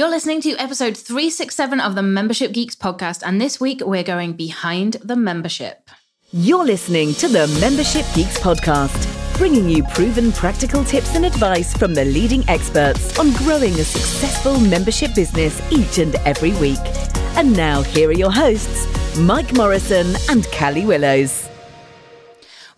You're listening to episode 367 of the Membership Geeks podcast, and this week we're going behind the membership. You're listening to the Membership Geeks podcast, bringing you proven practical tips and advice from the leading experts on growing a successful membership business each and every week. And now, here are your hosts, Mike Morrison and Callie Willows.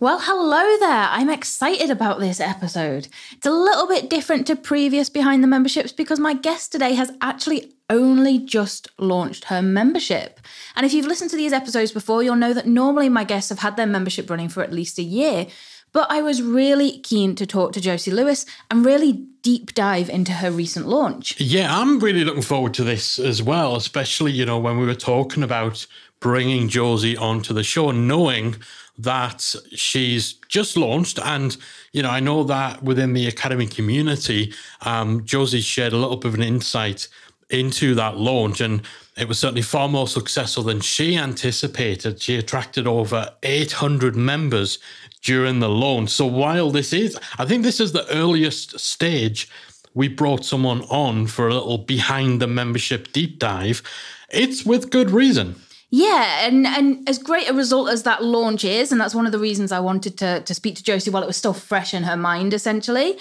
Well, hello there. I'm excited about this episode. It's a little bit different to previous Behind the Memberships because my guest today has actually only just launched her membership. And if you've listened to these episodes before, you'll know that normally my guests have had their membership running for at least a year. But I was really keen to talk to Josie Lewis and really deep dive into her recent launch. Yeah, I'm really looking forward to this as well, especially, you know, when we were talking about bringing Josie onto the show, knowing that she's just launched. And, you know, I know that within the academy community, um, Josie shared a little bit of an insight into that launch. And it was certainly far more successful than she anticipated. She attracted over 800 members during the launch. So while this is, I think this is the earliest stage we brought someone on for a little behind the membership deep dive. It's with good reason. Yeah, and and as great a result as that launch is, and that's one of the reasons I wanted to to speak to Josie while it was still fresh in her mind, essentially.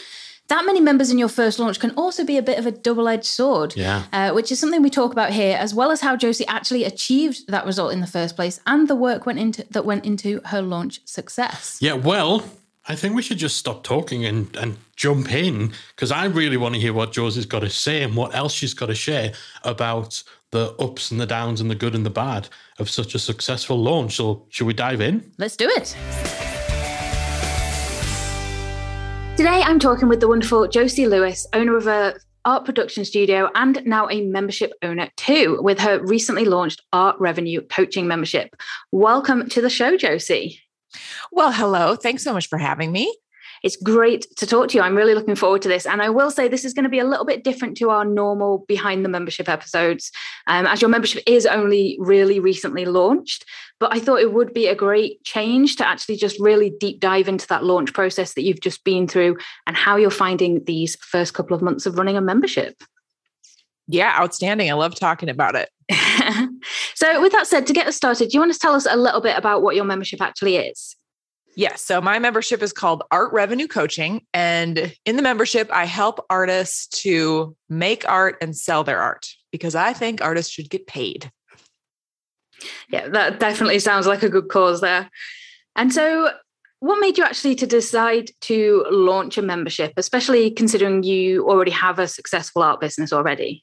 That many members in your first launch can also be a bit of a double edged sword, yeah. Uh, which is something we talk about here, as well as how Josie actually achieved that result in the first place, and the work went into that went into her launch success. Yeah, well, I think we should just stop talking and, and jump in because I really want to hear what Josie's got to say and what else she's got to share about the ups and the downs and the good and the bad of such a successful launch. So, should we dive in? Let's do it. Today, I'm talking with the wonderful Josie Lewis, owner of a art production studio and now a membership owner too, with her recently launched art revenue coaching membership. Welcome to the show, Josie. Well, hello. Thanks so much for having me. It's great to talk to you. I'm really looking forward to this. And I will say this is going to be a little bit different to our normal behind the membership episodes, um, as your membership is only really recently launched. But I thought it would be a great change to actually just really deep dive into that launch process that you've just been through and how you're finding these first couple of months of running a membership. Yeah, outstanding. I love talking about it. so, with that said, to get us started, do you want to tell us a little bit about what your membership actually is? Yes. So my membership is called Art Revenue Coaching. And in the membership, I help artists to make art and sell their art because I think artists should get paid. Yeah, that definitely sounds like a good cause there. And so, what made you actually to decide to launch a membership, especially considering you already have a successful art business already?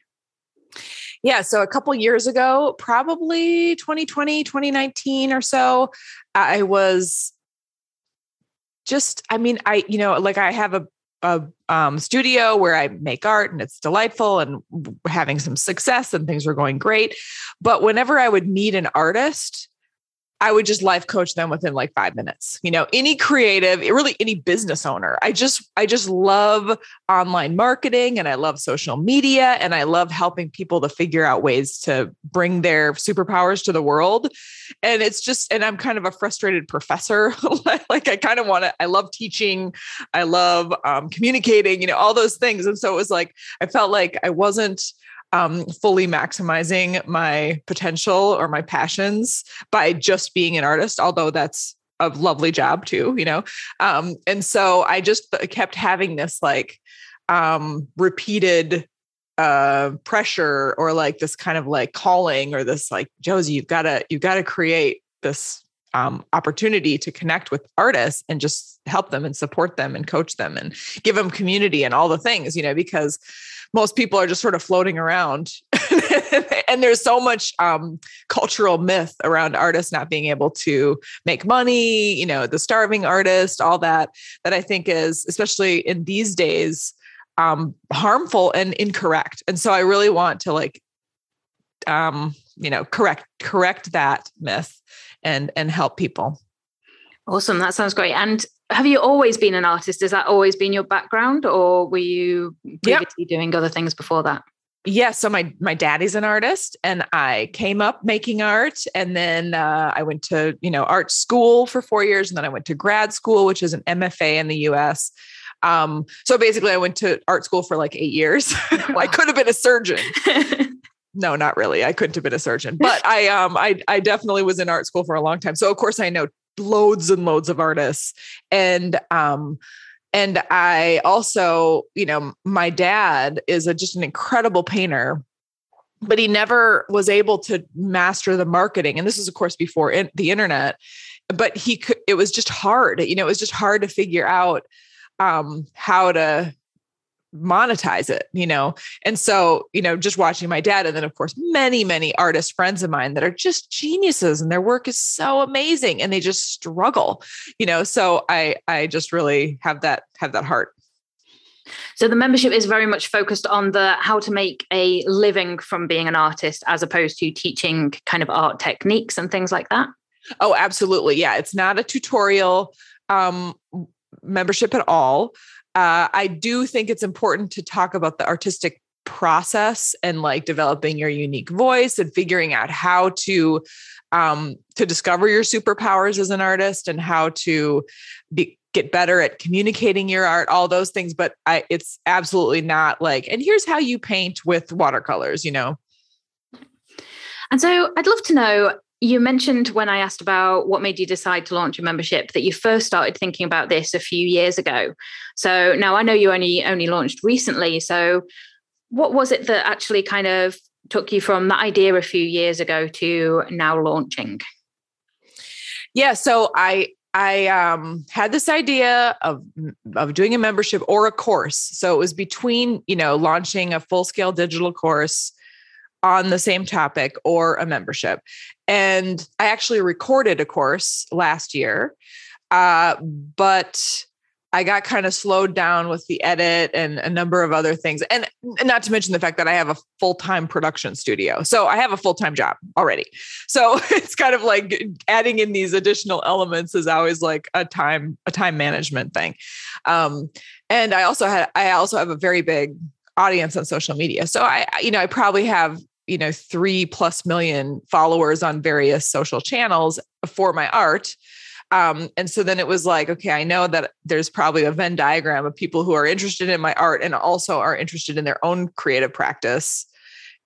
Yeah, so a couple years ago, probably 2020, 2019 or so, I was just i mean i you know like i have a a um, studio where I make art and it's delightful and having some success and things were going great. But whenever I would meet an artist, I would just life coach them within like five minutes. You know, any creative, really any business owner. I just, I just love online marketing and I love social media and I love helping people to figure out ways to bring their superpowers to the world. And it's just, and I'm kind of a frustrated professor. like I kind of want to, I love teaching, I love um, communicating, you know, all those things. And so it was like, I felt like I wasn't um, fully maximizing my potential or my passions by just being an artist, although that's a lovely job too, you know? Um, and so I just kept having this like um, repeated uh, pressure or like this kind of like calling or this like, Josie, you've got to, you've got to create this um, opportunity to connect with artists and just help them and support them and coach them and give them community and all the things, you know, because most people are just sort of floating around. and there's so much um, cultural myth around artists not being able to make money, you know, the starving artist, all that, that I think is, especially in these days, um, harmful and incorrect. And so I really want to like, um, you know, correct correct that myth and and help people. Awesome. That sounds great. And have you always been an artist? Has that always been your background, or were you previously yep. doing other things before that? Yes. Yeah, so my my daddy's an artist, and I came up making art, and then uh, I went to you know art school for four years, and then I went to grad school, which is an MFA in the U.S. Um, so basically, I went to art school for like eight years. I could have been a surgeon. no, not really. I couldn't have been a surgeon, but I um I I definitely was in art school for a long time. So of course I know loads and loads of artists, and um and I also you know my dad is a, just an incredible painter but he never was able to master the marketing. And this is of course before in, the internet. But he could it was just hard. You know it was just hard to figure out um, how to monetize it you know and so you know just watching my dad and then of course many many artist friends of mine that are just geniuses and their work is so amazing and they just struggle you know so i i just really have that have that heart so the membership is very much focused on the how to make a living from being an artist as opposed to teaching kind of art techniques and things like that. Oh, absolutely. Yeah, it's not a tutorial um, membership at all. Uh, I do think it's important to talk about the artistic process and like developing your unique voice and figuring out how to um, to discover your superpowers as an artist and how to be, get better at communicating your art all those things but i it's absolutely not like and here's how you paint with watercolors you know? And so i'd love to know you mentioned when i asked about what made you decide to launch a membership that you first started thinking about this a few years ago. So now i know you only only launched recently. So what was it that actually kind of took you from that idea a few years ago to now launching? Yeah so i I um, had this idea of of doing a membership or a course. So it was between, you know, launching a full scale digital course on the same topic or a membership. And I actually recorded a course last year, uh, but I got kind of slowed down with the edit and a number of other things. And, not to mention the fact that I have a full time production studio. So I have a full time job already. So it's kind of like adding in these additional elements is always like a time, a time management thing. Um, and I also had, I also have a very big audience on social media. So I, you know, I probably have, you know, three plus million followers on various social channels for my art. Um, and so then it was like, okay, I know that there's probably a Venn diagram of people who are interested in my art and also are interested in their own creative practice.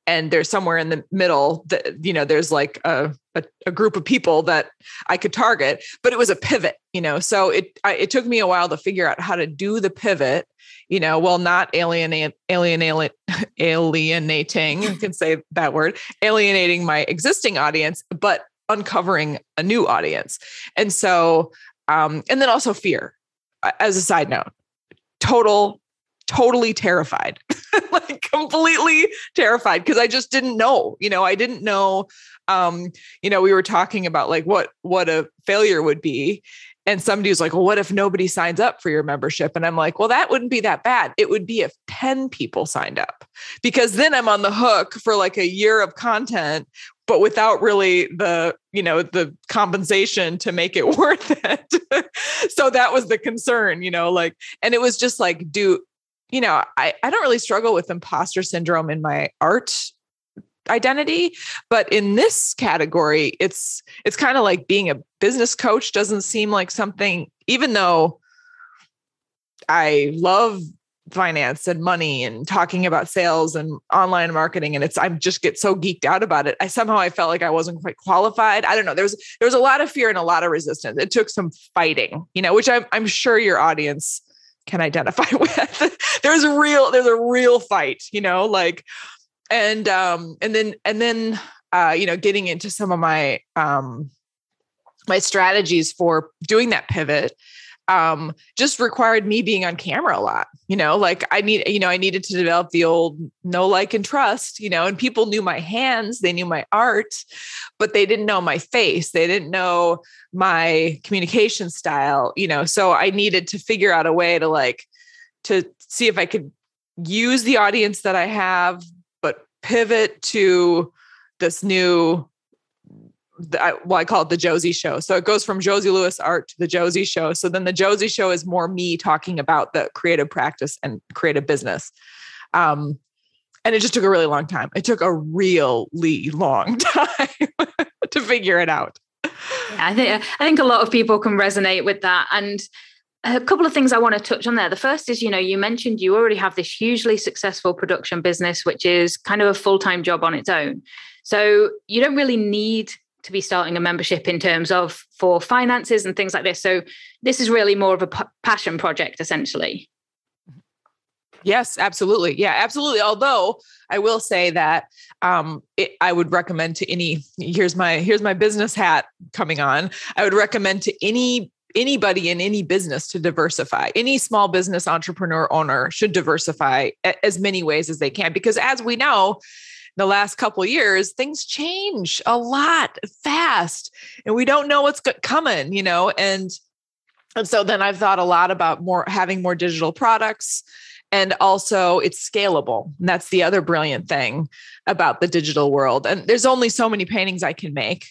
And there's somewhere in the middle that, you know, there's like a, a, a group of people that I could target, but it was a pivot, you know, so it, I, it took me a while to figure out how to do the pivot, you know, well, not alienate, alienate, alienating, I can say that word, alienating my existing audience, but uncovering a new audience. And so, um, and then also fear as a side note, total, totally terrified, like completely terrified because I just didn't know, you know, I didn't know, um, you know, we were talking about like what, what a failure would be. And somebody was like, well, what if nobody signs up for your membership? And I'm like, well, that wouldn't be that bad. It would be if 10 people signed up because then I'm on the hook for like a year of content but without really the you know the compensation to make it worth it so that was the concern you know like and it was just like do you know i i don't really struggle with imposter syndrome in my art identity but in this category it's it's kind of like being a business coach doesn't seem like something even though i love finance and money and talking about sales and online marketing and it's i just get so geeked out about it. I somehow i felt like i wasn't quite qualified. I don't know. There was there was a lot of fear and a lot of resistance. It took some fighting you know which i'm, I'm sure your audience can identify with. There's a real there's a real fight you know like and um and then and then uh you know getting into some of my um my strategies for doing that pivot um, just required me being on camera a lot. You know, like I need, you know, I needed to develop the old know, like, and trust, you know, and people knew my hands, they knew my art, but they didn't know my face. They didn't know my communication style, you know. So I needed to figure out a way to like to see if I could use the audience that I have, but pivot to this new the, well, I call it the Josie show. So it goes from Josie Lewis art to the Josie show. So then the Josie show is more me talking about the creative practice and creative business. Um, and it just took a really long time. It took a really long time to figure it out. Yeah, I think I think a lot of people can resonate with that. And a couple of things I want to touch on there. The first is, you know, you mentioned you already have this hugely successful production business, which is kind of a full time job on its own. So you don't really need to be starting a membership in terms of for finances and things like this. So this is really more of a p- passion project, essentially. Yes, absolutely. Yeah, absolutely. Although I will say that um, it, I would recommend to any here's my here's my business hat coming on. I would recommend to any anybody in any business to diversify. Any small business entrepreneur owner should diversify as many ways as they can because as we know, the last couple years things change a lot fast and we don't know what's coming, you know, and and so then I've thought a lot about more having more digital products and also it's scalable. And that's the other brilliant thing about the digital world. And there's only so many paintings I can make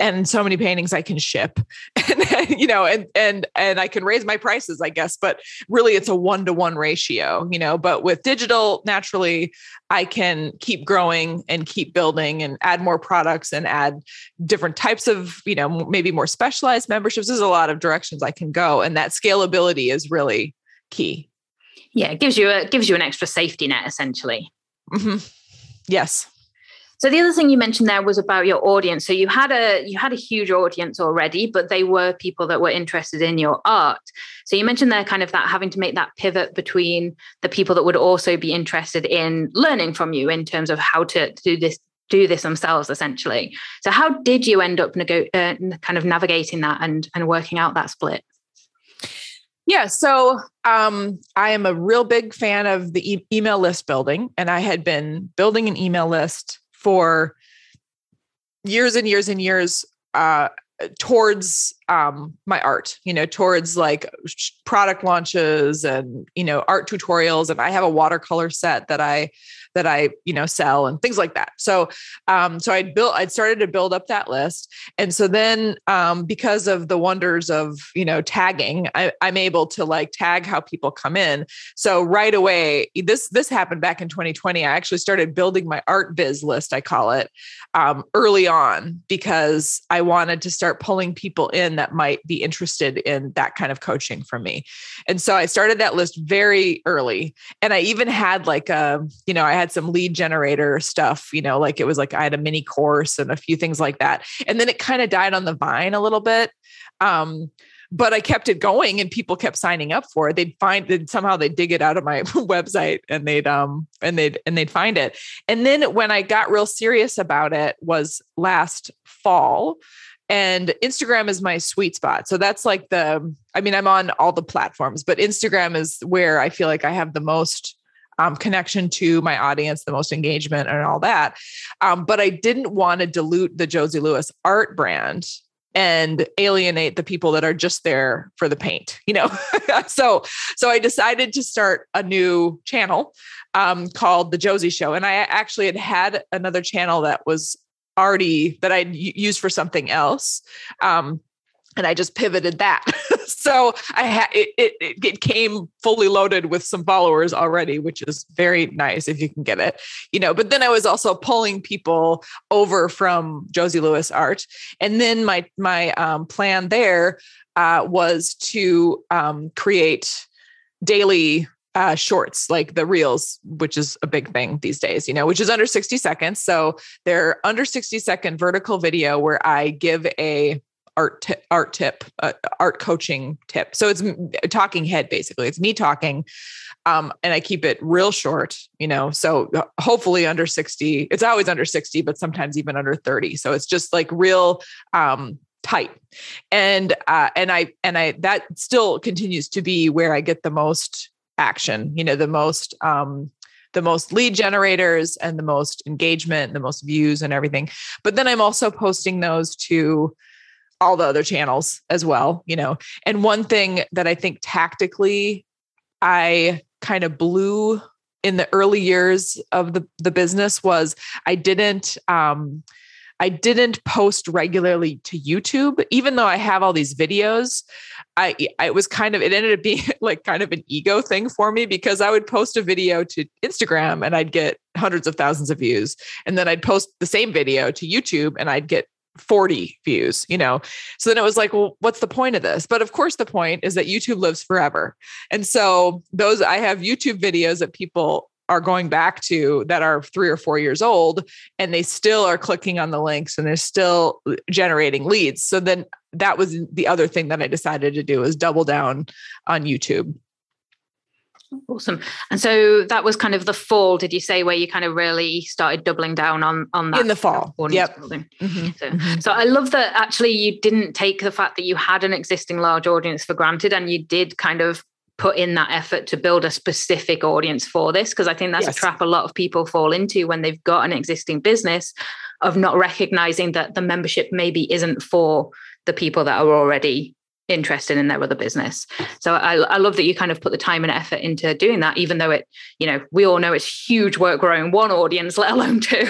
and so many paintings I can ship. And you know, and and and I can raise my prices, I guess, but really it's a one-to-one ratio, you know, but with digital naturally I can keep growing and keep building and add more products and add different types of, you know, maybe more specialized memberships. There's a lot of directions I can go and that scalability is really key yeah it gives you a gives you an extra safety net essentially mm-hmm. yes so the other thing you mentioned there was about your audience. So you had a you had a huge audience already but they were people that were interested in your art. So you mentioned there kind of that having to make that pivot between the people that would also be interested in learning from you in terms of how to do this do this themselves essentially. So how did you end up nego- uh, kind of navigating that and and working out that split? Yeah. So um, I am a real big fan of the e- email list building, and I had been building an email list for years and years and years uh, towards um, my art, you know, towards like product launches and, you know, art tutorials. And I have a watercolor set that I that I, you know, sell and things like that. So, um, so I'd built, I'd started to build up that list. And so then, um, because of the wonders of, you know, tagging, I, I'm able to like tag how people come in. So right away, this, this happened back in 2020. I actually started building my art biz list, I call it, um, early on because I wanted to start pulling people in that might be interested in that kind of coaching from me. And so I started that list very early. And I even had like a, you know, I had had some lead generator stuff, you know, like it was like I had a mini course and a few things like that. And then it kind of died on the vine a little bit. Um, but I kept it going and people kept signing up for it. They'd find that somehow they'd dig it out of my website and they'd um and they'd and they'd find it. And then when I got real serious about it was last fall and Instagram is my sweet spot. So that's like the I mean I'm on all the platforms, but Instagram is where I feel like I have the most um, connection to my audience, the most engagement, and all that. Um, but I didn't want to dilute the Josie Lewis art brand and alienate the people that are just there for the paint you know? So so i decided to start a new channel um, called the josie show. And i actually had had another channel that was already that i'd used for something else. Um, and I just pivoted that. so I had it, it, it came fully loaded with some followers already, which is very nice if you can get it, you know. But then I was also pulling people over from Josie Lewis art, and then my my um, plan there uh, was to um, create daily uh, shorts like the reels which is a big thing these days you know which is under 60 seconds so they're under 60 second vertical video where i give a art t- art tip, uh, art coaching tip. So it's talking head basically. It's me talking, um, and I keep it real short. You know, so uh, hopefully under sixty. It's always under sixty, but sometimes even under thirty. So it's just like real um, tight, and uh, and I and I that still continues to be where I get the most action. You know, the most um, the most lead generators and the most engagement, the most views and everything. But then I'm also posting those to all the other channels as well, you know. And one thing that I think tactically I kind of blew in the early years of the the business was I didn't um I didn't post regularly to YouTube, even though I have all these videos. I, I was kind of, it ended up being like kind of an ego thing for me because I would post a video to Instagram and I'd get hundreds of thousands of views. And then I'd post the same video to YouTube and I'd get 40 views, you know? So then it was like, well, what's the point of this? But of course, the point is that YouTube lives forever. And so those, I have YouTube videos that people are going back to that are three or four years old and they still are clicking on the links and they're still uh, generating leads. So then that was the other thing that I decided to do is double down on YouTube. Awesome. And so that was kind of the fall, did you say, where you kind of really started doubling down on on that in the fall? Yep. Mm-hmm. So, mm-hmm. so I love that actually you didn't take the fact that you had an existing large audience for granted, and you did kind of put in that effort to build a specific audience for this because I think that's yes. a trap a lot of people fall into when they've got an existing business of not recognizing that the membership maybe isn't for the people that are already interested in their other business. So I, I love that you kind of put the time and effort into doing that, even though it, you know, we all know it's huge work growing one audience, let alone two.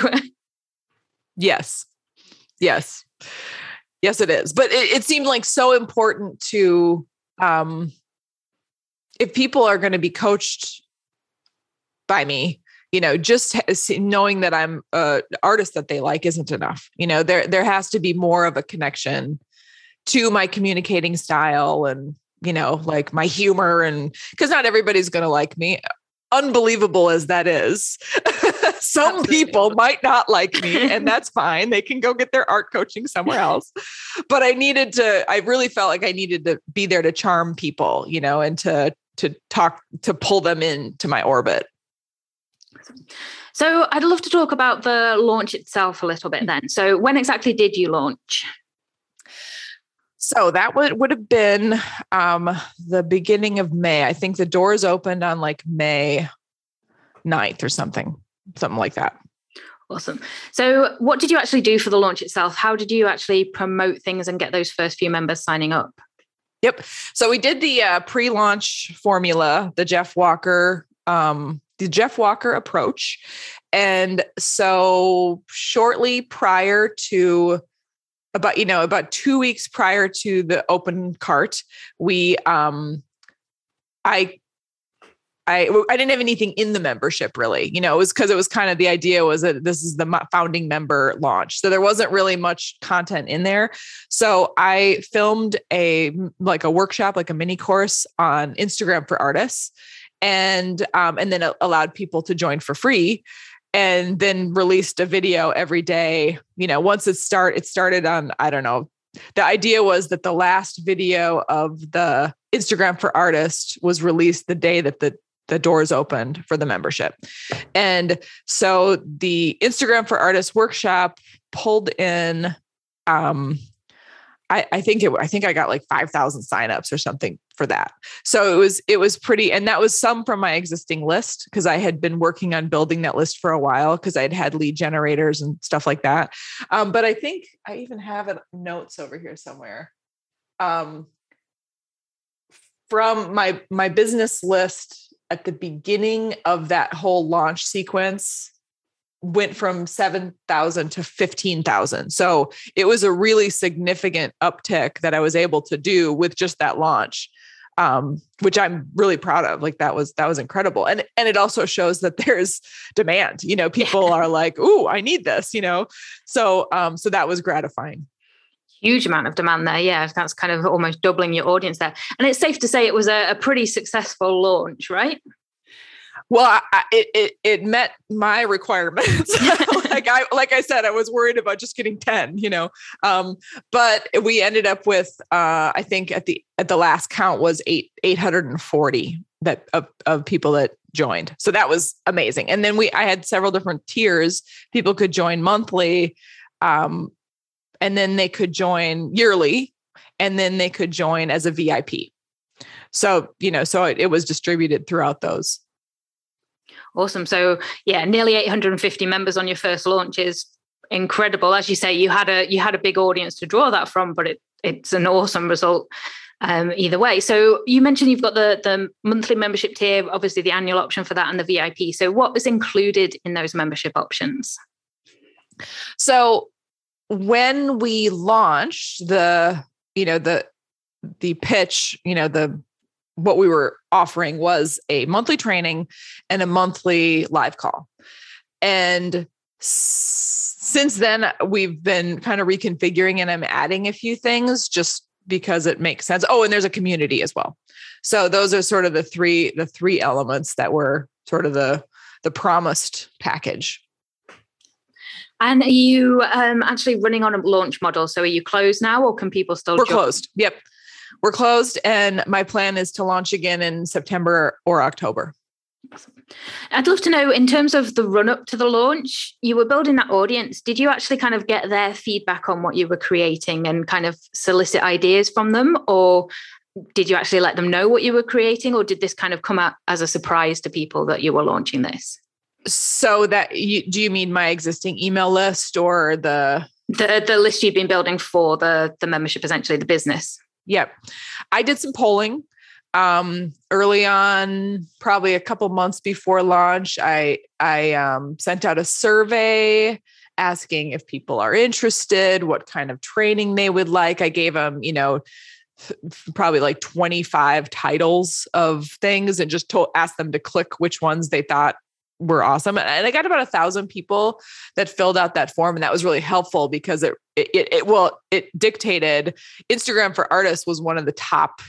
yes. Yes. Yes, it is. But it, it seemed like so important to um if people are going to be coached by me, you know, just knowing that I'm an artist that they like isn't enough. You know, there there has to be more of a connection to my communicating style and you know like my humor and because not everybody's going to like me. Unbelievable as that is some Absolutely. people might not like me and that's fine. They can go get their art coaching somewhere else. But i needed to i really felt like i needed to be there to charm people you know and to to talk to pull them into my orbit. So i'd love to talk about the launch itself a little bit hmm. then. So when exactly did you launch so that would would have been um, the beginning of May. I think the doors opened on like May 9th or something, something like that. Awesome. So, what did you actually do for the launch itself? How did you actually promote things and get those first few members signing up? Yep. So we did the uh, pre-launch formula, the Jeff Walker, um, the Jeff Walker approach, and so shortly prior to about you know about two weeks prior to the open cart we um i I I didn't have anything in the membership really. You know, it was because it was kind of the idea was that this is the founding member launch. So there wasn't really much content in there. So I filmed a like a workshop, like a mini course on Instagram for artists and um and then allowed people to join for free and then released a video every day. You know, once it start, it started on, I don't know. The idea was that the last video of the Instagram for artists was released the day that the the doors opened for the membership. And so the Instagram for artists workshop pulled in um I, I think it I think I got like 5,000 signups or something for that. So it was it was pretty and that was some from my existing list because I had been working on building that list for a while because I'd had lead generators and stuff like that. Um, but I think I even have notes over here somewhere. Um, from my my business list at the beginning of that whole launch sequence went from 7,000 to 15,000. So it was a really significant uptick that I was able to do with just that launch. Um, which I'm really proud of. Like that was that was incredible, and and it also shows that there's demand. You know, people are like, "Ooh, I need this." You know, so um, so that was gratifying huge amount of demand there. Yeah, that's kind of almost doubling your audience there. And it's safe to say it was a, a pretty successful launch, right? Well, I, it, it it met my requirements. like I like I said, I was worried about just getting ten, you know. Um, but we ended up with uh, I think at the at the last count was eight eight hundred and forty that of, of people that joined. So that was amazing. And then we I had several different tiers. People could join monthly, um, and then they could join yearly, and then they could join as a VIP. So you know, so it, it was distributed throughout those. Awesome. So yeah, nearly 850 members on your first launch is incredible. As you say, you had a you had a big audience to draw that from, but it it's an awesome result um, either way. So you mentioned you've got the the monthly membership tier, obviously the annual option for that, and the VIP. So what was included in those membership options? So when we launched the you know the the pitch, you know the what we were offering was a monthly training and a monthly live call. And since then we've been kind of reconfiguring and I'm adding a few things just because it makes sense. Oh, and there's a community as well. So those are sort of the three the three elements that were sort of the the promised package. And are you um, actually running on a launch model? So are you closed now, or can people still? We're join? closed. Yep, we're closed, and my plan is to launch again in September or October. I'd love to know, in terms of the run up to the launch, you were building that audience. Did you actually kind of get their feedback on what you were creating and kind of solicit ideas from them, or did you actually let them know what you were creating, or did this kind of come out as a surprise to people that you were launching this? So that you do you mean my existing email list or the the the list you've been building for the the membership, essentially the business? Yep. I did some polling um, early on, probably a couple months before launch. I I um, sent out a survey asking if people are interested, what kind of training they would like. I gave them, you know, probably like 25 titles of things and just told asked them to click which ones they thought were awesome and i got about a thousand people that filled out that form and that was really helpful because it it, it well it dictated instagram for artists was one of the top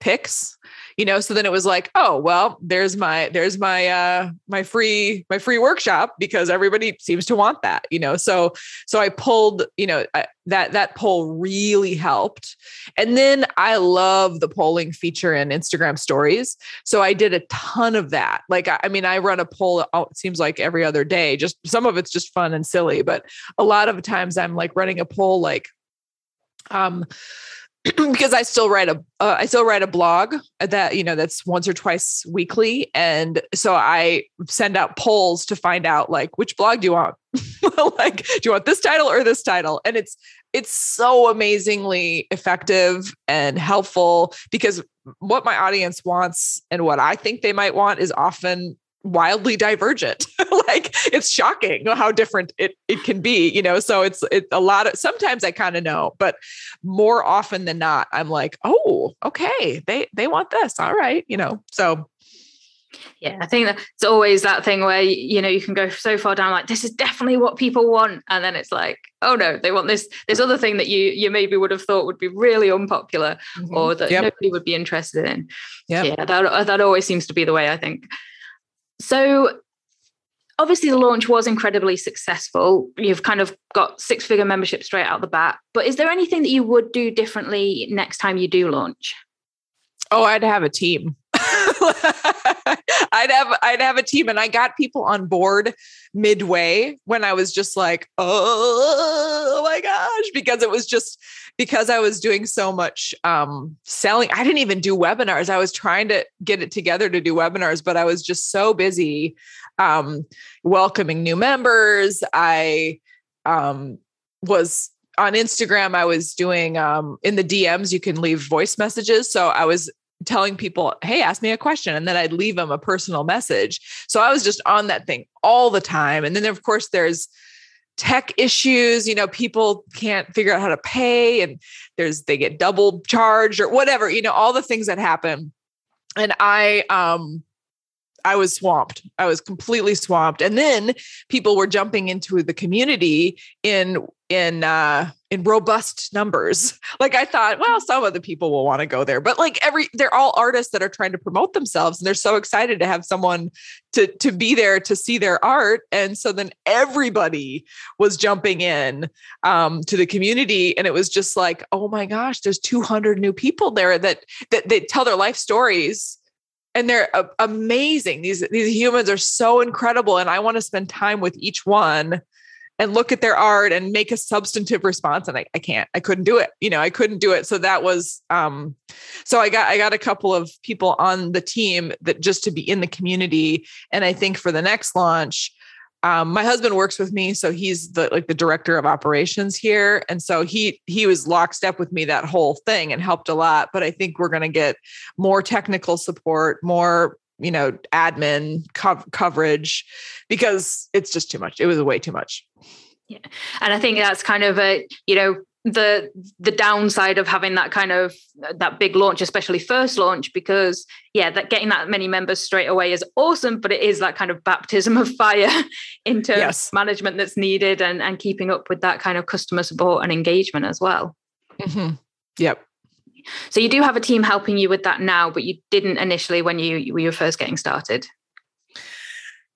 picks you know so then it was like oh well there's my there's my uh my free my free workshop because everybody seems to want that you know? So so i pulled you know I, that that poll really helped. And then i love the polling feature in instagram stories. So i did a ton of that. Like i, I mean i run a poll oh, it seems like every other day. Just some of it's just fun and silly but a lot of times i'm like running a poll like um because I still write a uh, I still write a blog that you know that's once or twice weekly, and so I send out polls to find out like which blog do you want, like do you want this title or this title, and it's it's so amazingly effective and helpful because what my audience wants and what I think they might want is often wildly divergent like it's shocking how different it, it can be you know so it's it a lot of sometimes i kind of know but more often than not i'm like oh okay they they want this all right you know so yeah i think that it's always that thing where you know you can go so far down like this is definitely what people want and then it's like oh no they want this this other thing that you you maybe would have thought would be really unpopular mm-hmm. or that yep. nobody would be interested in yep. yeah that that always seems to be the way i think so obviously the launch was incredibly successful. You've kind of got six figure membership straight out the bat. But is there anything that you would do differently next time you do launch? Oh, I'd have a team. I'd have I'd have a team and I got people on board midway when I was just like, oh my gosh, because it was just because I was doing so much um, selling. I didn't even do webinars. I was trying to get it together to do webinars, but I was just so busy um, welcoming new members. I um, was on Instagram. I was doing um, in the DMs. You can leave voice messages, so I was telling people, "Hey, ask me a question," and then I'd leave them a personal message. So I was just on that thing all the time. And then, of course, there's tech issues you know people can't figure out how to pay and there's they get double charged or whatever you know all the things that happen and i um I was swamped. I was completely swamped. And then people were jumping into the community in in uh in robust numbers. Like I thought, well, some of the people will want to go there, but like every they're all artists that are trying to promote themselves and they're so excited to have someone to to be there to see their art. And so then everybody was jumping in um to the community and it was just like, oh my gosh, there's 200 new people there that that they tell their life stories and they're amazing. These these humans are so incredible and I want to spend time with each one and look at their art and make a substantive response and I, I can't i couldn't do it you know i couldn't do it so that was um so i got i got a couple of people on the team that just to be in the community and i think for the next launch um, my husband works with me so he's the like the director of operations here and so he he was lockstep with me that whole thing and helped a lot but i think we're going to get more technical support more you know admin co- coverage because it's just too much it was way too much yeah. And I think that's kind of a, you know, the the downside of having that kind of that big launch especially first launch because yeah that getting that many members straight away is awesome but it is that kind of baptism of fire into yes. management that's needed and and keeping up with that kind of customer support and engagement as well mm-hmm. yep so you do have a team helping you with that now but you didn't initially when you you were first getting started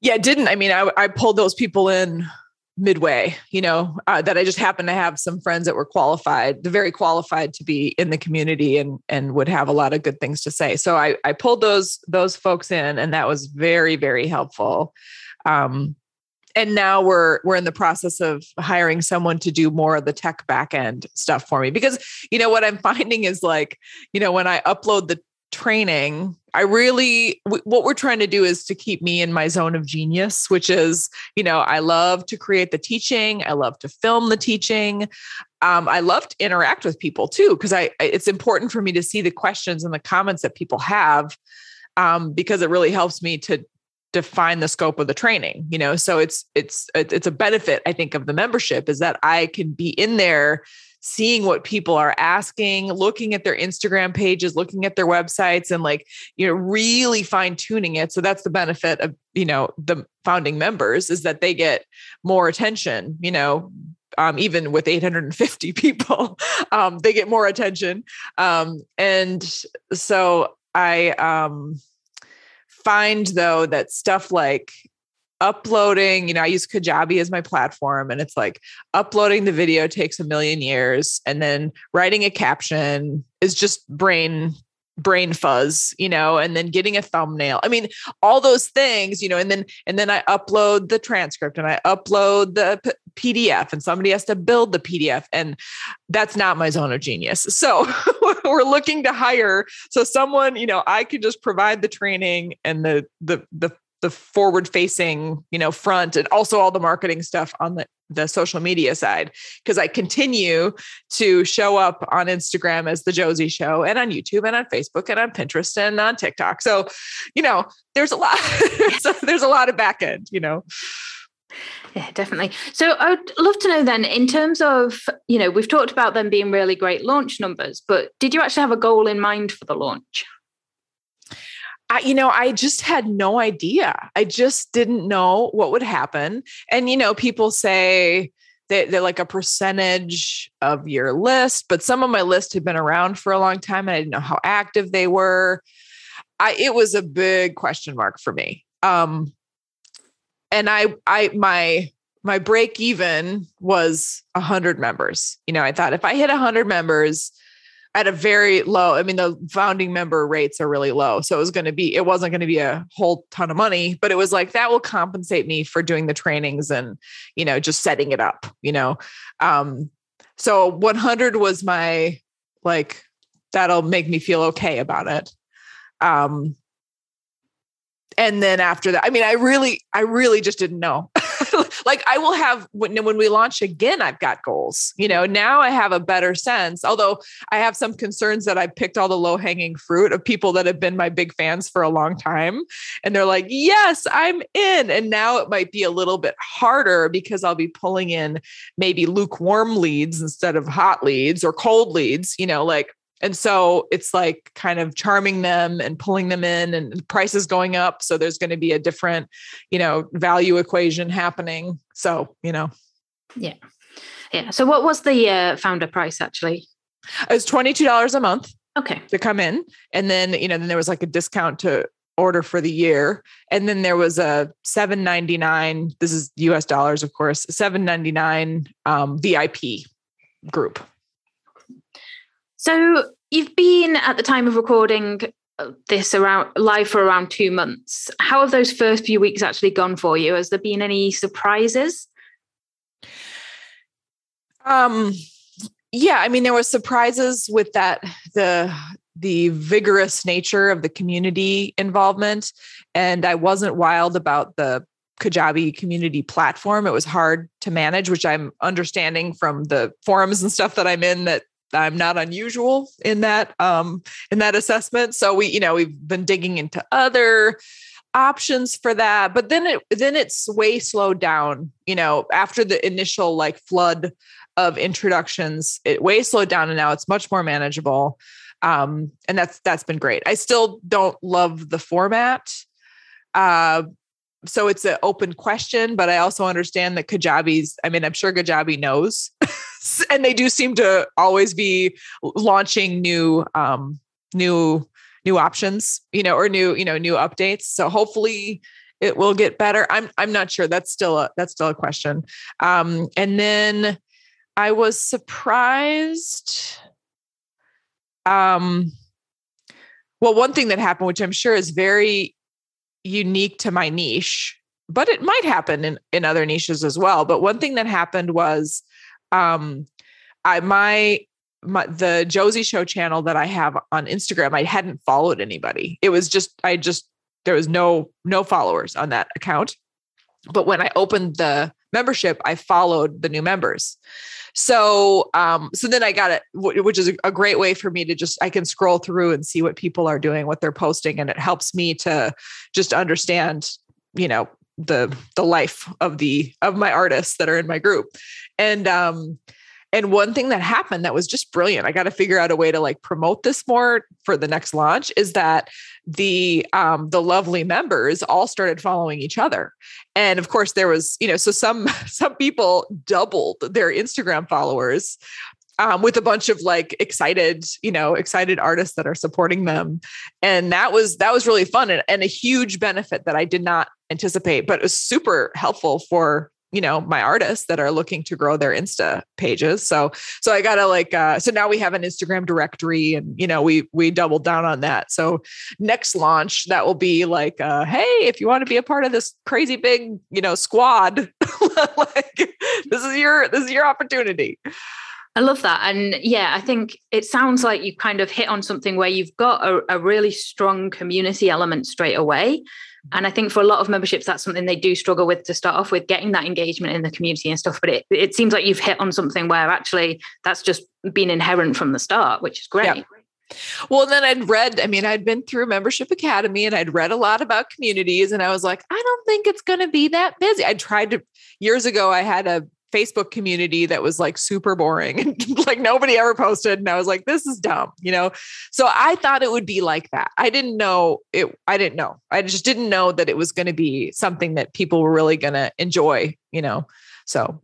yeah it didn't i mean i, I pulled those people in midway you know uh, that i just happened to have some friends that were qualified very qualified to be in the community and and would have a lot of good things to say. So i i pulled those those folks in and that was very very helpful. Um and now we're we're in the process of hiring someone to do more of the tech backend stuff for me because you know what i'm finding is like you know when i upload the training i really what we're trying to do is to keep me in my zone of genius which is you know i love to create the teaching i love to film the teaching um, i love to interact with people too because i it's important for me to see the questions and the comments that people have um, because it really helps me to define the scope of the training you know? So it's it's it's a benefit i think of the membership is that i can be in there seeing what people are asking, looking at their Instagram pages, looking at their websites, and like, you know, really fine tuning it. So that's the benefit of, you know, the founding members is that they get more attention, you know, um, even with 850 people, um, they get more attention. Um, and so I um, find though that stuff like uploading, you know, I use Kajabi as my platform and it's like uploading the video takes a million years and then writing a caption is just brain brain fuzz you know and then getting a thumbnail. I mean all those things you know and then and then i upload the transcript and i upload the P- pdf and somebody has to build the pdf and that's not my zone of genius. So we're looking to hire so someone you know i could just provide the training and the the the the forward facing you know front and also all the marketing stuff on the the social media side because I continue to show up on Instagram as the Josie show and on YouTube and on Facebook and on Pinterest and on TikTok. So, you know, there's a lot there's a lot of back end, you know. Yeah, definitely. So I'd love to know then, in terms of, you know, we've talked about them being really great launch numbers, but did you actually have a goal in mind for the launch? I, you know, I just had no idea. I just didn't know what would happen. And, you know, people say they, they're like a percentage of your list, but some of my list had been around for a long time and I didn't know how active they were. I, it was a big question mark for me. Um, and I, I, my, my break even was a hundred members. You know, I thought if I hit a hundred members, at a very low i mean the founding member rates are really low. So it was going to be it wasn't going to be a whole ton of money but it was like that will compensate me for doing the trainings and you know just setting it up you know? Um so 100 was my like that'll make me feel okay about it. Um and then after that i mean i really i really just didn't know like I will have when when we launch again, I've got goals. You know, now I have a better sense. Although I have some concerns that I picked all the low hanging fruit of people that have been my big fans for a long time, and they're like, "Yes, I'm in." And now it might be a little bit harder because I'll be pulling in maybe lukewarm leads instead of hot leads or cold leads. You know, like and so it's like kind of charming them and pulling them in and prices going up. So there's going to be a different, you know, value equation happening. So, you know. Yeah. Yeah. So what was the uh, founder price actually? It was $22 a month. Okay. To come in. And then, you know, then there was like a discount to order for the year. And then there was a 799, this is US dollars, of course, 799 um, VIP group. So you've been at the time of recording uh, this around live for around two months. How have those first few weeks actually gone for you? Has there been any surprises? Um, yeah, I mean, there were surprises with that the the vigorous nature of the community involvement, and I wasn't wild about the Kajabi community platform. It was hard to manage, which I'm understanding from the forums and stuff that I'm in that I'm not unusual in that um, in that assessment. So we, you know, we've been digging into other options for that but then it then it's way slowed down you know after the initial like flood of introductions it way slowed down and now it's much more manageable. Um and that's that's been great. I still don't love the format uh so it's an open question but i also understand that kajabi's i mean i'm sure kajabi knows and they do seem to always be launching new um new new options, you know, or new, you know, new updates. So hopefully it will get better. I'm I'm not sure. That's still a that's still a question. Um, and then I was surprised. Um, well, one thing that happened, which I'm sure is very unique to my niche, but it might happen in, in other niches as well. But one thing that happened was um I my my, the Josie Show channel that I have on Instagram, I hadn't followed anybody. It was just I just there was no no followers on that account. But when I opened the membership, I followed the new members. So um so then I got it which is a great way for me to just I can scroll through and see what people are doing, what they're posting and it helps me to just understand, you know, the the life of the of my artists that are in my group. And um and one thing that happened that was just brilliant i got to figure out a way to like promote this more for the next launch is that the um the lovely members all started following each other and of course there was you know so some some people doubled their instagram followers um, with a bunch of like excited, you know, excited artists that are supporting them, and that was that was really fun and, and a huge benefit that I did not anticipate, but it was super helpful for you know my artists that are looking to grow their insta pages. So so i gotta like uh so now we have an instagram directory and you know we we doubled down on that. So next launch that will be like uh hey if you want to be a part of this crazy big you know squad like this is your this is your opportunity I love that. And yeah, I think it sounds like you kind of hit on something where you've got a, a really strong community element straight away. And I think for a lot of memberships, that's something they do struggle with to start off with, getting that engagement in the community and stuff. But it, it seems like you've hit on something where actually that's just been inherent from the start, which is great. Yeah. Well, then I'd read, I mean, I'd been through Membership Academy and I'd read a lot about communities, and I was like, I don't think it's going to be that busy. I tried to, years ago, I had a Facebook community that was like super boring and like nobody ever posted. And I was like, this is dumb, you know? So I thought it would be like that. I didn't know it. I didn't know. I just didn't know that it was going to be something that people were really going to enjoy, you know? So.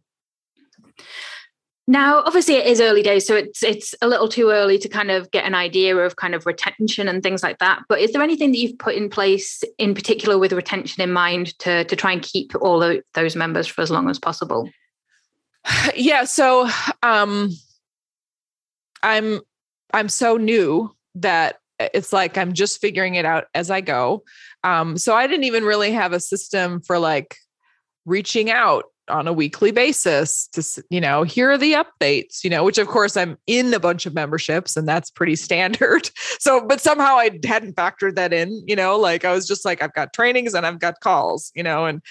Now, obviously, it is early days, so it's it's a little too early to kind of get an idea of kind of retention and things like that. But is there anything that you've put in place, in particular, with retention in mind, to to try and keep all those members for as long as possible? yeah so um i'm i'm so new that it's like i'm just figuring it out as i go. Um so i didn't even really have a system for like reaching out on a weekly basis to you know here are the updates you know which of course i'm in a bunch of memberships and that's pretty standard. So but somehow i hadn't factored that in you know like i was just like i've got trainings and i've got calls you know and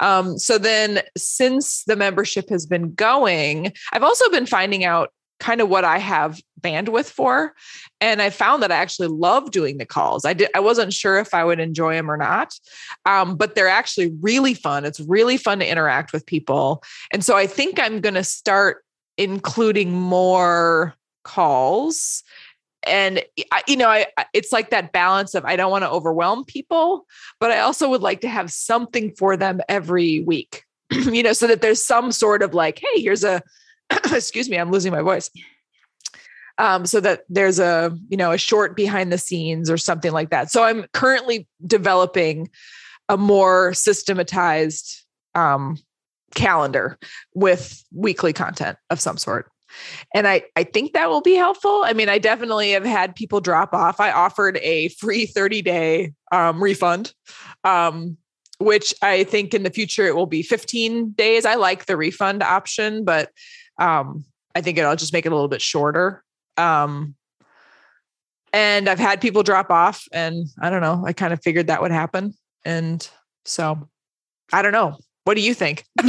um so then since the membership has been going i've also been finding out kind of what I have bandwidth for. And I found that I actually love doing the calls. I did I wasn't sure if I would enjoy them or not. Um, but they're actually really fun. It's really fun to interact with people. And so I think I'm gonna start including more calls. And you know, I it's like that balance of I don't want to overwhelm people, but I also would like to have something for them every week. you know, so that there's some sort of like, hey, here's a excuse me, I'm losing my voice. Um, so that there's a you know a short behind the scenes or something like that. So I'm currently developing a more systematized um, calendar with weekly content of some sort. And I, I think that will be helpful. I mean, I definitely have had people drop off. I offered a free 30 day um, refund, um, which I think in the future it will be 15 days. I like the refund option, but um, I think it'll just make it a little bit shorter. Um, and I've had people drop off, and I don't know. I kind of figured that would happen, and so I don't know. What do you think?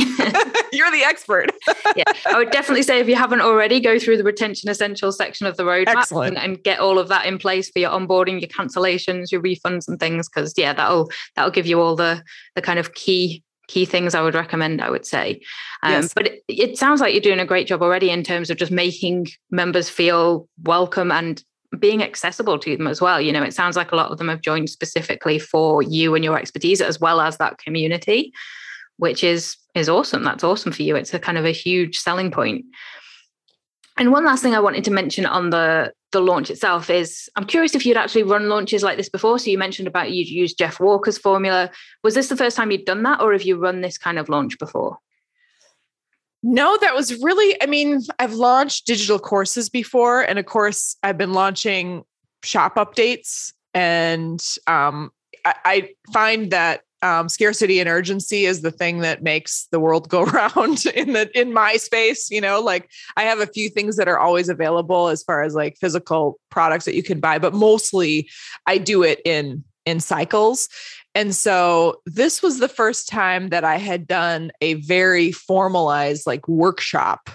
You're the expert. yeah, I would definitely say if you haven't already, go through the retention essentials section of the roadmap and, and, get all of that in place for your onboarding, your cancellations, your refunds, and things. Because yeah, that'll that'll give you all the the kind of key key things I would recommend. I would say, um, yes. but it, it sounds like you're doing a great job already in terms of just making members feel welcome and being accessible to them as well. You know, it sounds like a lot of them have joined specifically for you and your expertise as well as that community which is is awesome. That's awesome for you. It's a kind of a huge selling point. And one last thing I wanted to mention on the the launch itself is I'm curious if you'd actually run launches like this before. So you mentioned about you'd used Jeff Walker's formula. Was this the first time you'd done that, or have you run this kind of launch before? No, that was really, I mean, I've launched digital courses before. And of course, I've been launching shop updates. And um, I, I find that um, scarcity and urgency is the thing that makes the world go round in the in my space you know like i have a few things that are always available as far as like physical products that you can buy but mostly i do it in in cycles. And so this was the first time that i had done a very formalized like workshop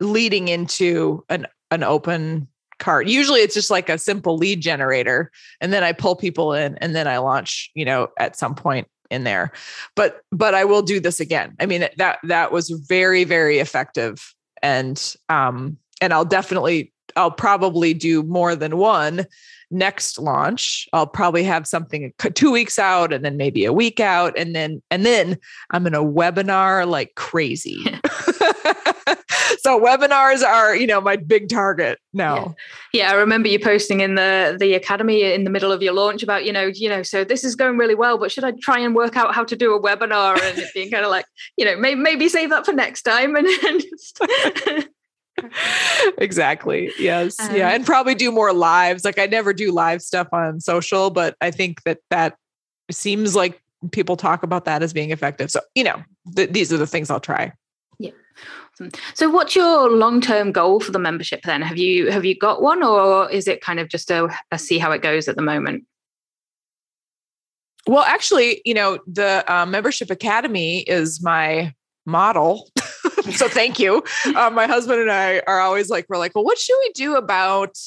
leading into an an open cart. Usually it's just like a simple lead generator and then I pull people in and then I launch, you know, at some point in there. But but I will do this again. I mean that that was very very effective and um and I'll definitely I'll probably do more than one next launch. I'll probably have something 2 weeks out and then maybe a week out and then and then I'm in a webinar like crazy. so webinars are, you know, my big target now. Yeah. yeah. I remember you posting in the the academy in the middle of your launch about, you know, you know, so this is going really well, but should I try and work out how to do a webinar and it being kind of like, you know, maybe maybe save that for next time and, and just exactly. Yes. Um, yeah, and probably do more lives. Like I never do live stuff on social, but I think that that seems like people talk about that as being effective. So, you know, th- these are the things I'll try. Yeah. So what's your long-term goal for the membership then? Have you have you got one or is it kind of just a, a see how it goes at the moment? Well, actually, you know, the uh, membership academy is my model. so thank you. Uh, my husband and I are always like, we're like, well, what should we do about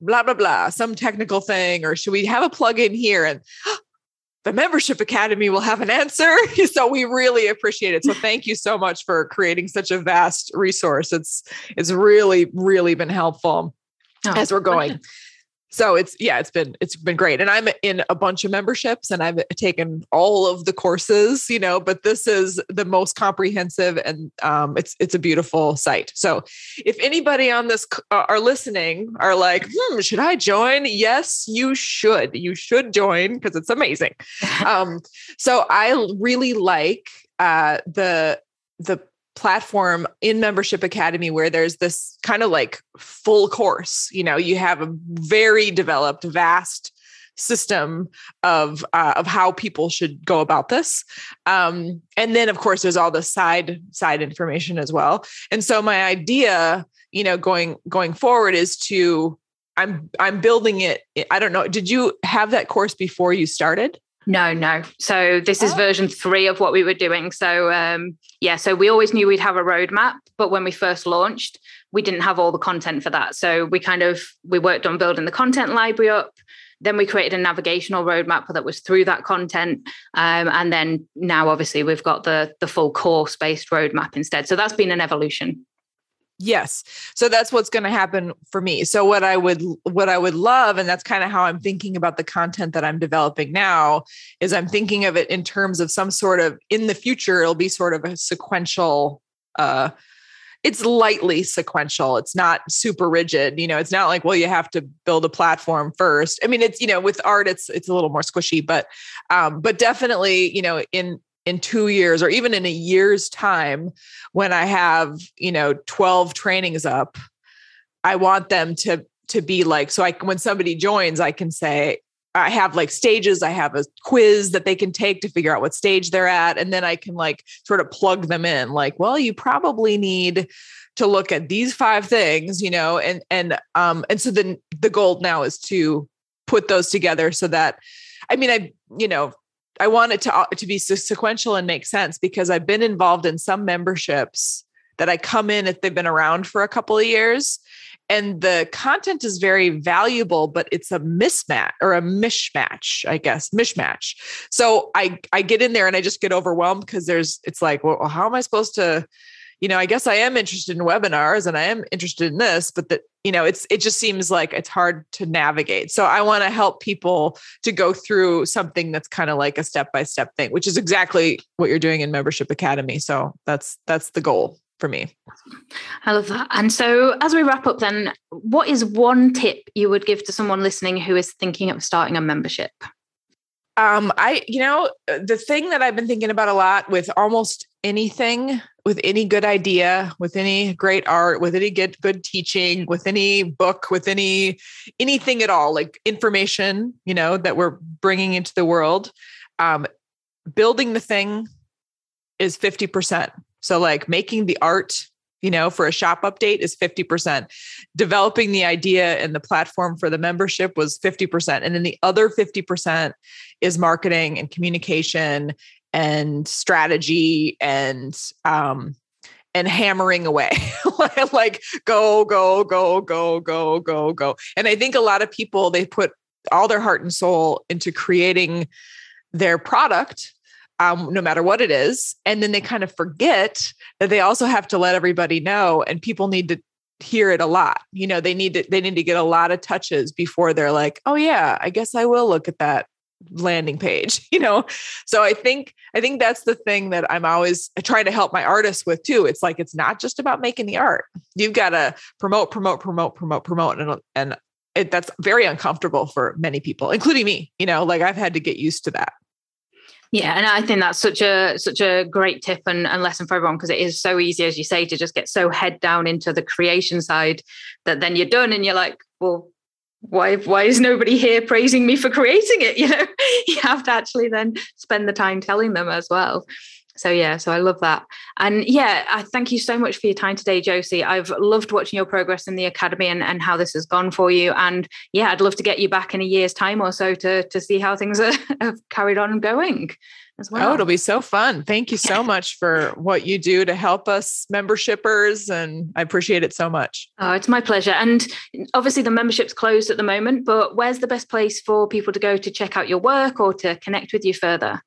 blah blah blah, some technical thing, or should we have a plug-in here? And the membership academy will have an answer. So we really appreciate it. So thank you so much for creating such a vast resource. It's it's really really been helpful oh, as we're going so it's yeah it's been it's been great. And i'm in a bunch of memberships and i've taken all of the courses you know but this is the most comprehensive and um, it's it's a beautiful site. So if anybody on this uh, are listening are like hmm, should i join? Yes you should. You should join because it's amazing. Um, so i really like uh, the the platform in membership academy where there's this kind of like full course you know you have a very developed vast system of uh, of how people should go about this. Um, and then of course there's all the side side information as well. And so my idea you know going going forward is to i'm i'm building it i don't know did you have that course before you started no, no. So this is oh. version three of what we were doing. So um, yeah, so we always knew we'd have a roadmap, but when we first launched, we didn't have all the content for that. So we kind of we worked on building the content library up. Then we created a navigational roadmap that was through that content, um, and then now obviously we've got the the full course based roadmap instead. So that's been an evolution. Yes. So that's what's going to happen for me. So what I would what I would love and that's kind of how I'm thinking about the content that I'm developing now is I'm thinking of it in terms of some sort of in the future it'll be sort of a sequential uh it's lightly sequential. It's not super rigid. You know, it's not like, well, you have to build a platform first. I mean, it's, you know, with art, it's it's a little more squishy, but um, but definitely, you know, in in two years or even in a year's time when i have you know 12 trainings up i want them to to be like so i when somebody joins i can say i have like stages i have a quiz that they can take to figure out what stage they're at and then i can like sort of plug them in like well you probably need to look at these five things you know and and um and so then the goal now is to put those together so that i mean i you know I want it to to be sequential and make sense because I've been involved in some memberships that I come in if they've been around for a couple of years and the content is very valuable but it's a mismatch or a mishmatch i guess mishmatch. So i i get in there and i just get overwhelmed because there's it's like well how am i supposed to you know i guess i am interested in webinars and i am interested in this but that you know it's it just seems like it's hard to navigate so i want to help people to go through something that's kind of like a step by step thing which is exactly what you're doing in membership academy so that's that's the goal for me. I love that. And so, as we wrap up, then, what is one tip you would give to someone listening who is thinking of starting a membership? Um, I, you know, the thing that I've been thinking about a lot with almost anything, with any good idea, with any great art, with any good good teaching, with any book, with any anything at all, like information, you know, that we're bringing into the world. Um, building the thing is fifty percent so, like making the art, you know, for a shop update is 50%. Developing the idea and the platform for the membership was 50%. And then the other 50% is marketing and communication and strategy and, um, and hammering away like go go go go go go go and i think a lot of people they put all their heart and soul into creating their product um, no matter what it is. And then they kind of forget that they also have to let everybody know, and people need to hear it a lot. You know, they need to they need to get a lot of touches before they're like, oh yeah, I guess I will look at that landing page you know? So i think i think that's the thing that i'm always trying to help my artists with too. It's like it's not just about making the art. You've got to promote promote promote promote promote and and it, that's very uncomfortable for many people including me you know? Like i've had to get used to that. Yeah, and I think that's such a such a great tip and, and lesson for everyone because it is so easy, as you say, to just get so head down into the creation side that then you're done and you're like, well, why why is nobody here praising me for creating it? You know, you have to actually then spend the time telling them as well. So yeah so i love that. And yeah i thank you so much for your time today josie. I've loved watching your progress in the academy and, and how this has gone for you. And yeah i'd love to get you back in a year's time or so to to see how things are, have carried on going as well oh it'll be so fun thank you so much for what you do to help us membershippers and i appreciate it so much oh it's my pleasure and obviously the membership's closed at the moment but where's the best place for people to go to check out your work or to connect with you further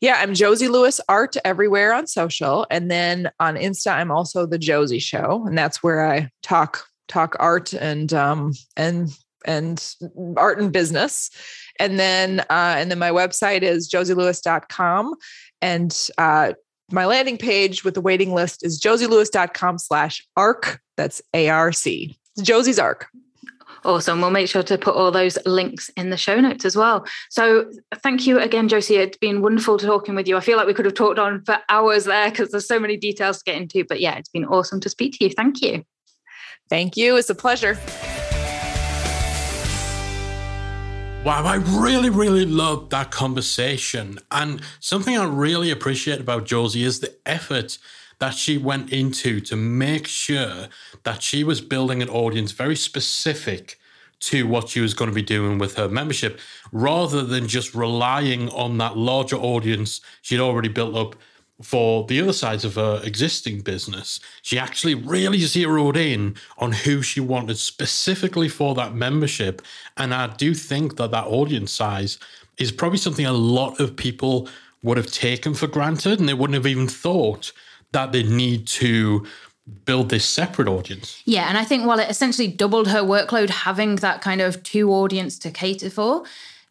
yeah, I'm Josie Lewis Art everywhere on social. And then on Insta, I'm also the Josie Show. And that's where I talk talk art and um and and art and business. And then uh and then my website is josielewis.com. And uh my landing page with the waiting list is josielewis.com slash arc. That's A-R-C. Josie's Arc. Awesome. We'll make sure to put all those links in the show notes as well. So thank you again, Josie. It's been wonderful talking with you. I feel like we could have talked on for hours there because there's so many details to get into. But yeah, it's been awesome to speak to you. Thank you. Thank you. It's a pleasure. Wow, I really, really loved that conversation. And something I really appreciate about Josie is the effort that she went into to make sure that she was building an audience very specific to what she was going to be doing with her membership rather than just relying on that larger audience she'd already built up for the other sides of her existing business. She actually really zeroed in on who she wanted specifically for that membership. And I do think that that audience size is probably something a lot of people would have taken for granted and they wouldn't have even thought that they need to build this separate audience. Yeah, and I think while it essentially doubled her workload having that kind of two audience to cater for,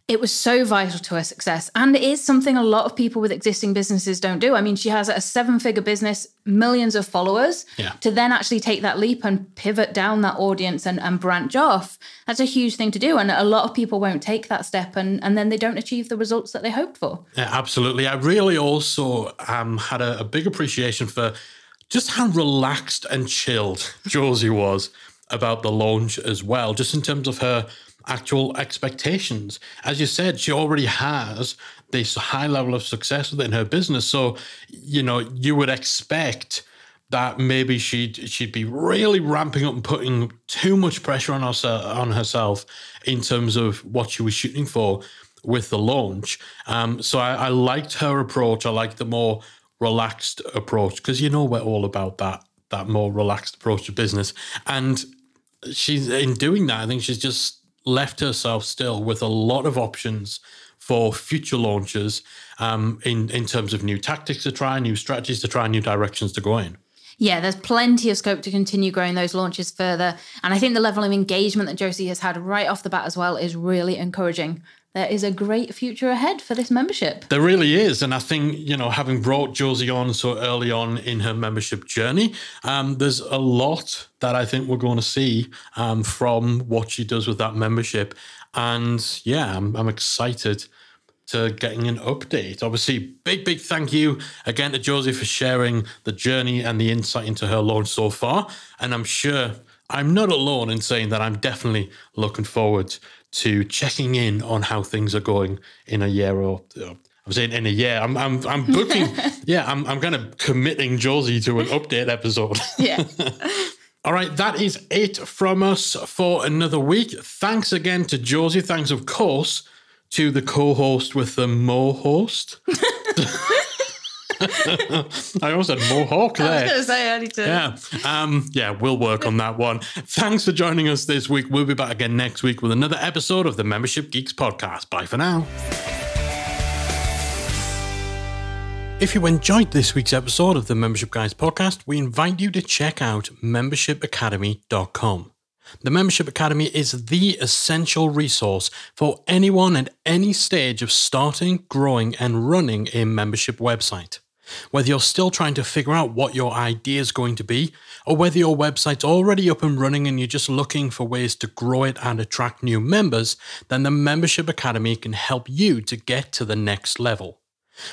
it was so vital to her success. And it is something a lot of people with existing businesses don't do. I mean, she has a seven figure business, millions of followers. Yeah. To then actually take that leap and pivot down that audience and, and branch off, that's a huge thing to do. And a lot of people won't take that step and, and then they don't achieve the results that they hoped for. Yeah, absolutely. I really also um, had a, a big appreciation for just how relaxed and chilled Josie was about the launch as well, just in terms of her actual expectations. As you said, she already has this high level of success within her business. So, you know, you would expect that maybe she'd she'd be really ramping up and putting too much pressure on herself on herself in terms of what she was shooting for. with the launch. Um, so I, I liked her approach. I liked the more relaxed approach because you know we're all about that that more relaxed approach to business. And she's in doing that, I think she's just left herself still with a lot of options for future launches um, in in terms of new tactics to try, new strategies to try, new directions to go in. Yeah, there's plenty of scope to continue growing those launches further. And I think the level of engagement that Josie has had right off the bat as well is really encouraging. There is a great future ahead for this membership. There really is. And I think, you know, having brought Josie on so early on in her membership journey, um, there's a lot that I think we're going to see um, from what she does with that membership. And yeah, I'm, I'm excited to getting an update. Obviously, big, big thank you again to Josie for sharing the journey and the insight into her launch so far. And I'm sure I'm not alone in saying that I'm definitely looking forward to checking in on how things are going in a year or I'm saying in a year. I'm I'm I'm booking. yeah, I'm I'm kind of committing Josie to an update episode. Yeah. All right, that is it from us for another week. Thanks again to Josie. Thanks, of course, to the co-host with the Mo host. I also said Mohawk there. I was going to say, I need to. Yeah. Um, yeah, we'll work on that one. Thanks for joining us this week. We'll be back again next week with another episode of the Membership Geeks podcast. Bye for now. If you enjoyed this week's episode of the Membership Guys podcast, we invite you to check out membershipacademy.com. The Membership Academy is the essential resource for anyone at any stage of starting, growing, and running a membership website. Whether you're still trying to figure out what your idea is going to be, or whether your website's already up and running and you're just looking for ways to grow it and attract new members, then the Membership Academy can help you to get to the next level.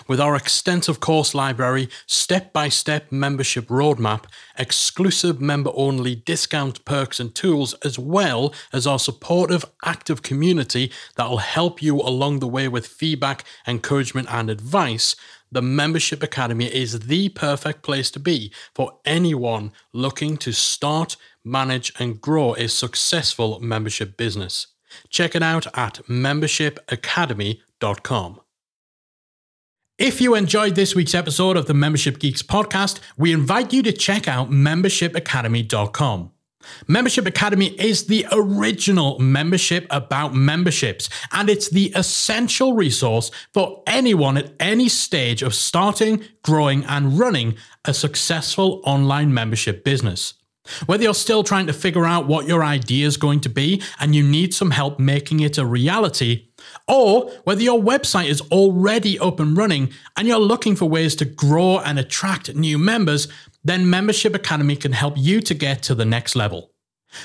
With our extensive course library, step by step membership roadmap, exclusive member only discount perks and tools, as well as our supportive, active community that will help you along the way with feedback, encouragement, and advice, the Membership Academy is the perfect place to be for anyone looking to start, manage, and grow a successful membership business. Check it out at membershipacademy.com. If you enjoyed this week's episode of the Membership Geeks podcast, we invite you to check out membershipacademy.com. Membership Academy is the original membership about memberships, and it's the essential resource for anyone at any stage of starting, growing, and running a successful online membership business. Whether you're still trying to figure out what your idea is going to be and you need some help making it a reality, or whether your website is already up and running and you're looking for ways to grow and attract new members, then Membership Academy can help you to get to the next level.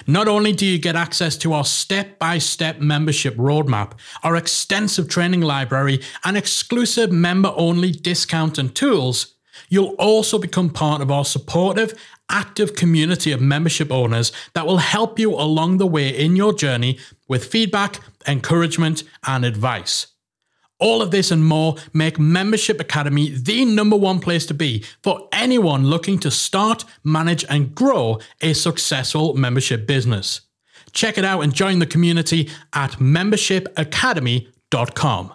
Not only do you get access to our step by step membership roadmap, our extensive training library, and exclusive member only discount and tools, you'll also become part of our supportive active community of membership owners that will help you along the way in your journey with feedback, encouragement, and advice. All of this and more make Membership Academy the number one place to be for anyone looking to start, manage, and grow a successful membership business. Check it out and join the community at membershipacademy.com.